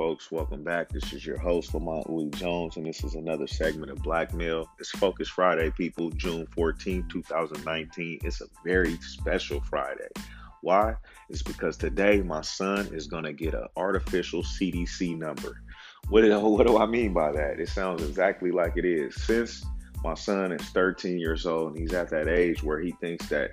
folks? Welcome back. This is your host, Lamont Louis Jones, and this is another segment of Blackmail. It's Focus Friday, people, June 14, 2019. It's a very special Friday. Why? It's because today my son is going to get an artificial CDC number. What do, what do I mean by that? It sounds exactly like it is. Since my son is 13 years old and he's at that age where he thinks that,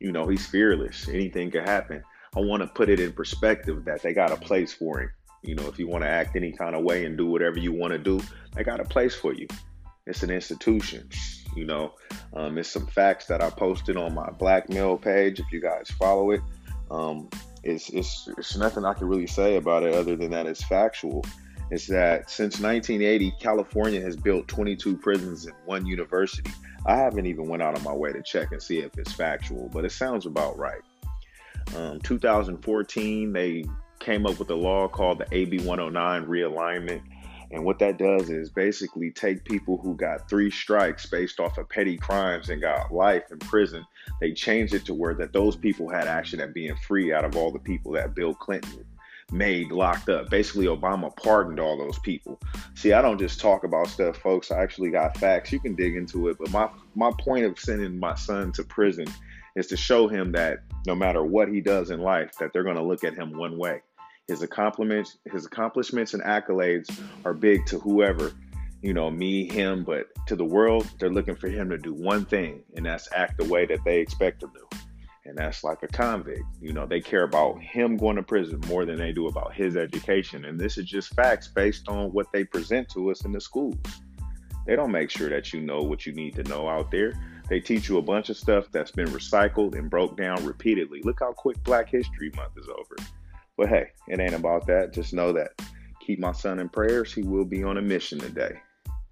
you know, he's fearless, anything could happen. I want to put it in perspective that they got a place for him. You know, if you want to act any kind of way and do whatever you want to do, they got a place for you. It's an institution. You know, um, it's some facts that I posted on my blackmail page. If you guys follow it, um, it's, it's it's nothing I can really say about it other than that it's factual. It's that since 1980, California has built 22 prisons and one university. I haven't even went out of my way to check and see if it's factual, but it sounds about right. Um, 2014, they came up with a law called the AB 109 realignment. And what that does is basically take people who got three strikes based off of petty crimes and got life in prison. They changed it to where that those people had action at being free out of all the people that Bill Clinton made locked up. Basically, Obama pardoned all those people. See, I don't just talk about stuff, folks. I actually got facts. You can dig into it. But my my point of sending my son to prison is to show him that no matter what he does in life, that they're going to look at him one way. His accomplishments, his accomplishments and accolades are big to whoever, you know, me, him, but to the world, they're looking for him to do one thing, and that's act the way that they expect him to. And that's like a convict. You know, they care about him going to prison more than they do about his education. And this is just facts based on what they present to us in the schools. They don't make sure that you know what you need to know out there. They teach you a bunch of stuff that's been recycled and broke down repeatedly. Look how quick Black History Month is over. But hey, it ain't about that. Just know that keep my son in prayers. He will be on a mission today.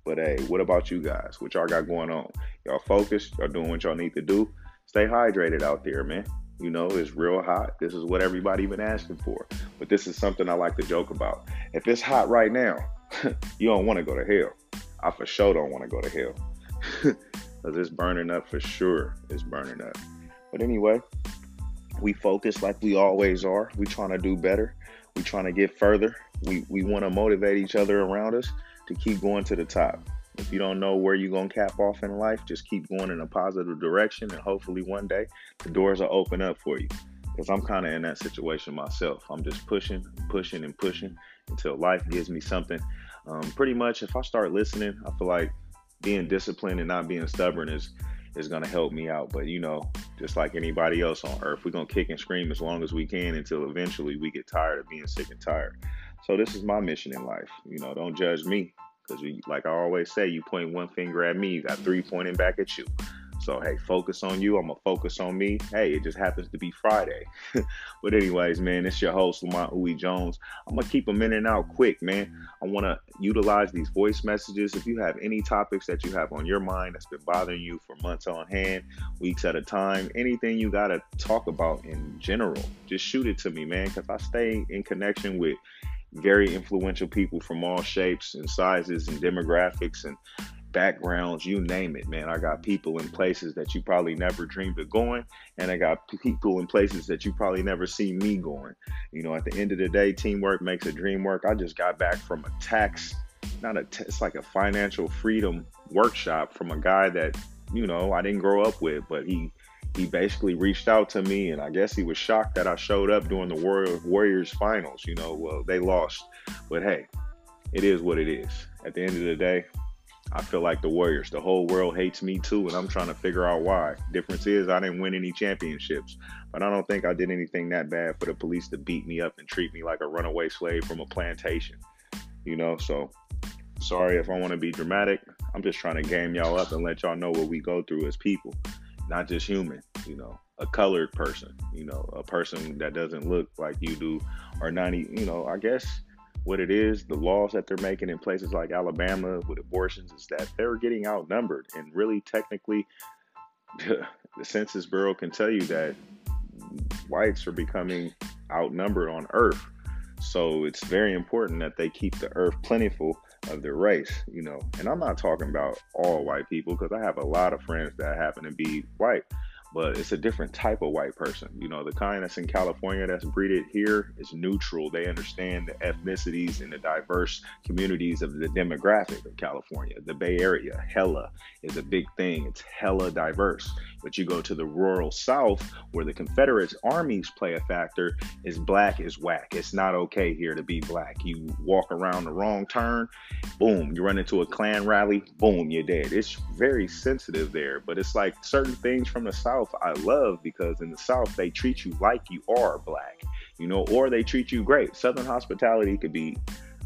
But hey, what about you guys? What y'all got going on? Y'all focused? Y'all doing what y'all need to do? Stay hydrated out there, man. You know, it's real hot. This is what everybody been asking for. But this is something I like to joke about. If it's hot right now, you don't want to go to hell. I for sure don't want to go to hell. because it's burning up for sure. It's burning up. But anyway, we focus like we always are. We trying to do better. We trying to get further. We we want to motivate each other around us to keep going to the top. If you don't know where you're gonna cap off in life, just keep going in a positive direction, and hopefully one day the doors will open up for you. Because I'm kind of in that situation myself. I'm just pushing, pushing, and pushing until life gives me something. Um, pretty much, if I start listening, I feel like being disciplined and not being stubborn is is going to help me out. But you know, just like anybody else on earth, we're going to kick and scream as long as we can until eventually we get tired of being sick and tired. So this is my mission in life. You know, don't judge me because like I always say, you point one finger at me, you got three pointing back at you. So hey, focus on you. I'm gonna focus on me. Hey, it just happens to be Friday. but anyways, man, it's your host Lamont Uwe Jones. I'm gonna keep them in and out quick, man. I want to utilize these voice messages. If you have any topics that you have on your mind that's been bothering you for months on hand, weeks at a time, anything you gotta talk about in general, just shoot it to me, man. Because I stay in connection with very influential people from all shapes and sizes and demographics and backgrounds, you name it, man. I got people in places that you probably never dreamed of going, and I got people in places that you probably never see me going. You know, at the end of the day, teamwork makes a dream work. I just got back from a tax, not a, t- it's like a financial freedom workshop from a guy that, you know, I didn't grow up with, but he, he basically reached out to me, and I guess he was shocked that I showed up during the Warrior, Warriors finals. You know, well, they lost, but hey, it is what it is. At the end of the day, I feel like the Warriors. The whole world hates me too, and I'm trying to figure out why. Difference is I didn't win any championships, but I don't think I did anything that bad for the police to beat me up and treat me like a runaway slave from a plantation. You know, so sorry if I want to be dramatic. I'm just trying to game y'all up and let y'all know what we go through as people, not just human. You know, a colored person. You know, a person that doesn't look like you do, or not. You know, I guess what it is, the laws that they're making in places like Alabama with abortions is that they're getting outnumbered. And really, technically, the Census Bureau can tell you that whites are becoming outnumbered on Earth. So it's very important that they keep the Earth plentiful of their race, you know. And I'm not talking about all white people because I have a lot of friends that happen to be white. But it's a different type of white person. You know, the kind that's in California that's breeded here is neutral. They understand the ethnicities and the diverse communities of the demographic of California. The Bay Area, hella, is a big thing. It's hella diverse. But you go to the rural South, where the Confederate armies play a factor, is black is whack. It's not okay here to be black. You walk around the wrong turn, boom, you run into a Klan rally, boom, you're dead. It's very sensitive there. But it's like certain things from the South I love because in the South, they treat you like you are black, you know, or they treat you great. Southern hospitality could be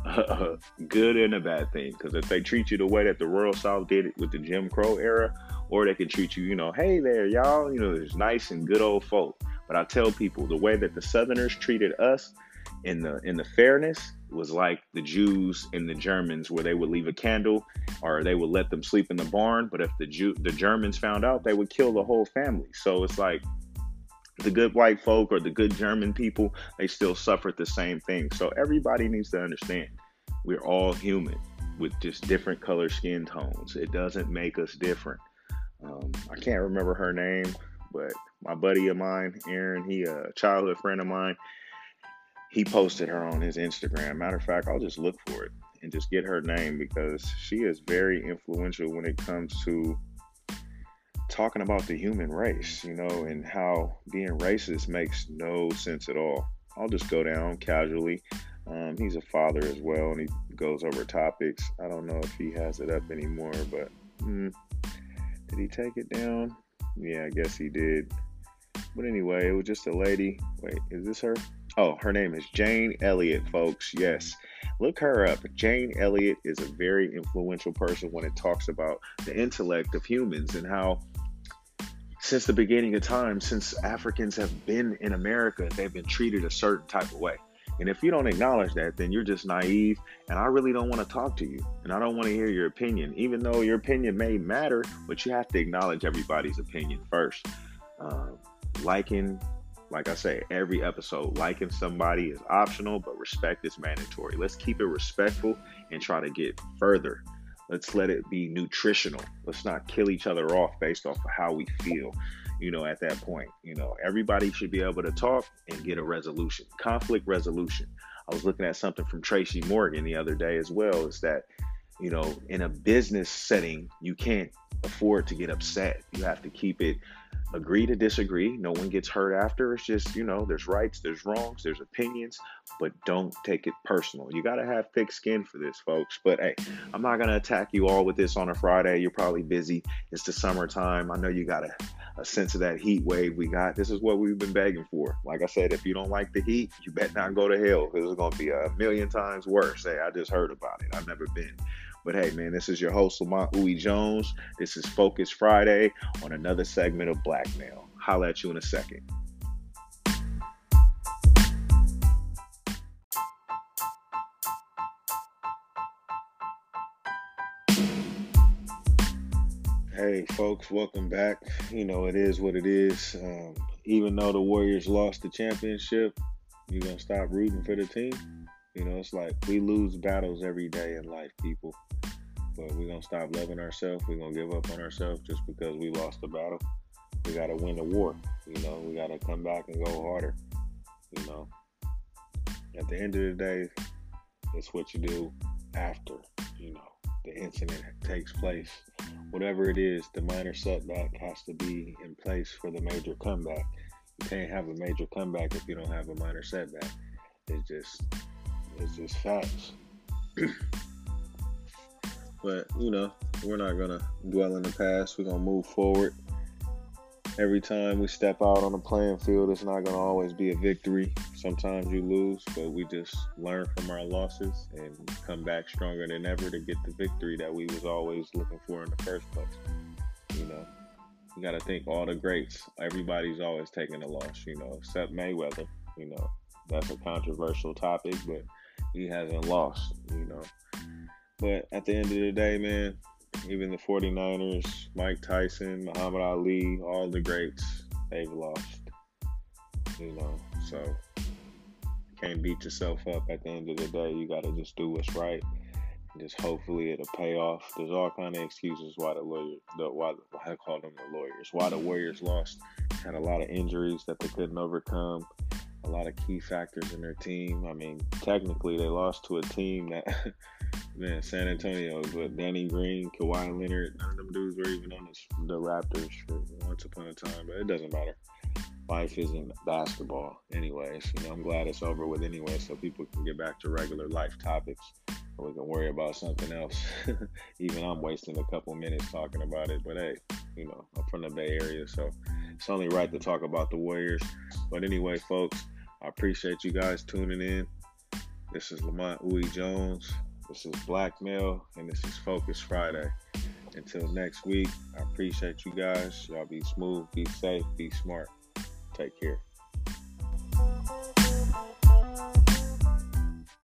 a good and a bad thing because if they treat you the way that the rural South did it with the Jim Crow era, or they can treat you, you know, hey there, y'all, you know, there's nice and good old folk. But I tell people the way that the Southerners treated us in the in the fairness was like the Jews and the Germans, where they would leave a candle or they would let them sleep in the barn. But if the Jew the Germans found out, they would kill the whole family. So it's like the good white folk or the good German people, they still suffered the same thing. So everybody needs to understand we're all human with just different color skin tones. It doesn't make us different. Um, I can't remember her name, but my buddy of mine, Aaron, he a childhood friend of mine. He posted her on his Instagram. Matter of fact, I'll just look for it and just get her name because she is very influential when it comes to talking about the human race, you know, and how being racist makes no sense at all. I'll just go down casually. Um, he's a father as well, and he goes over topics. I don't know if he has it up anymore, but mm, did he take it down? Yeah, I guess he did. But anyway, it was just a lady. Wait, is this her? Oh, her name is Jane Elliott, folks. Yes. Look her up. Jane Elliott is a very influential person when it talks about the intellect of humans and how since the beginning of time, since Africans have been in America, they've been treated a certain type of way. And if you don't acknowledge that, then you're just naive. And I really don't want to talk to you. And I don't want to hear your opinion, even though your opinion may matter, but you have to acknowledge everybody's opinion first. Uh, liking, like I say, every episode, liking somebody is optional, but respect is mandatory. Let's keep it respectful and try to get further. Let's let it be nutritional. Let's not kill each other off based off of how we feel you know, at that point. You know, everybody should be able to talk and get a resolution, conflict resolution. I was looking at something from Tracy Morgan the other day as well, is that, you know, in a business setting, you can't afford to get upset. You have to keep it agree to disagree. No one gets hurt after. It's just, you know, there's rights, there's wrongs, there's opinions, but don't take it personal. You got to have thick skin for this, folks. But hey, I'm not going to attack you all with this on a Friday. You're probably busy. It's the summertime. I know you got a, a sense of that heat wave we got. This is what we've been begging for. Like I said, if you don't like the heat, you bet not go to hell because it's going to be a million times worse. Hey, I just heard about it. I've never been. But hey, man, this is your host, Lamont Uwe Jones. This is Focus Friday on another segment of Blackmail. Holla at you in a second. Hey, folks, welcome back. You know, it is what it is. Um, even though the Warriors lost the championship, you're gonna stop rooting for the team? You know, it's like we lose battles every day in life, people. But we're gonna stop loving ourselves. We're gonna give up on ourselves just because we lost the battle. We gotta win the war. You know, we gotta come back and go harder. You know, at the end of the day, it's what you do after. You know, the incident takes place. Whatever it is, the minor setback has to be in place for the major comeback. You can't have a major comeback if you don't have a minor setback. It's just it's just facts. but you know, we're not gonna dwell in the past. We're gonna move forward. Every time we step out on the playing field, it's not gonna always be a victory. Sometimes you lose, but we just learn from our losses and come back stronger than ever to get the victory that we was always looking for in the first place. You know, you got to think all the greats. Everybody's always taking a loss. You know, except Mayweather. You know, that's a controversial topic, but he hasn't lost, you know. But at the end of the day, man, even the 49ers, Mike Tyson, Muhammad Ali, all the greats, they've lost. You know, so can't beat yourself up at the end of the day. You got to just do what's right. just hopefully it'll pay off. There's all kind of excuses why the lawyer, the why, why I call them the lawyers, why the Warriors lost. Had a lot of injuries that they couldn't overcome. A lot of key factors in their team. I mean, technically they lost to a team that, man, San Antonio, but Danny Green, Kawhi Leonard, none of them dudes were even on the, the Raptors once upon a time. But it doesn't matter. Life isn't basketball, anyways. You know, I'm glad it's over with anyway, so people can get back to regular life topics we can worry about something else. Even I'm wasting a couple minutes talking about it, but hey, you know, I'm from the Bay Area, so it's only right to talk about the Warriors. But anyway, folks, I appreciate you guys tuning in. This is Lamont Uwe Jones. This is Blackmail, and this is Focus Friday. Until next week, I appreciate you guys. Y'all be smooth, be safe, be smart. Take care.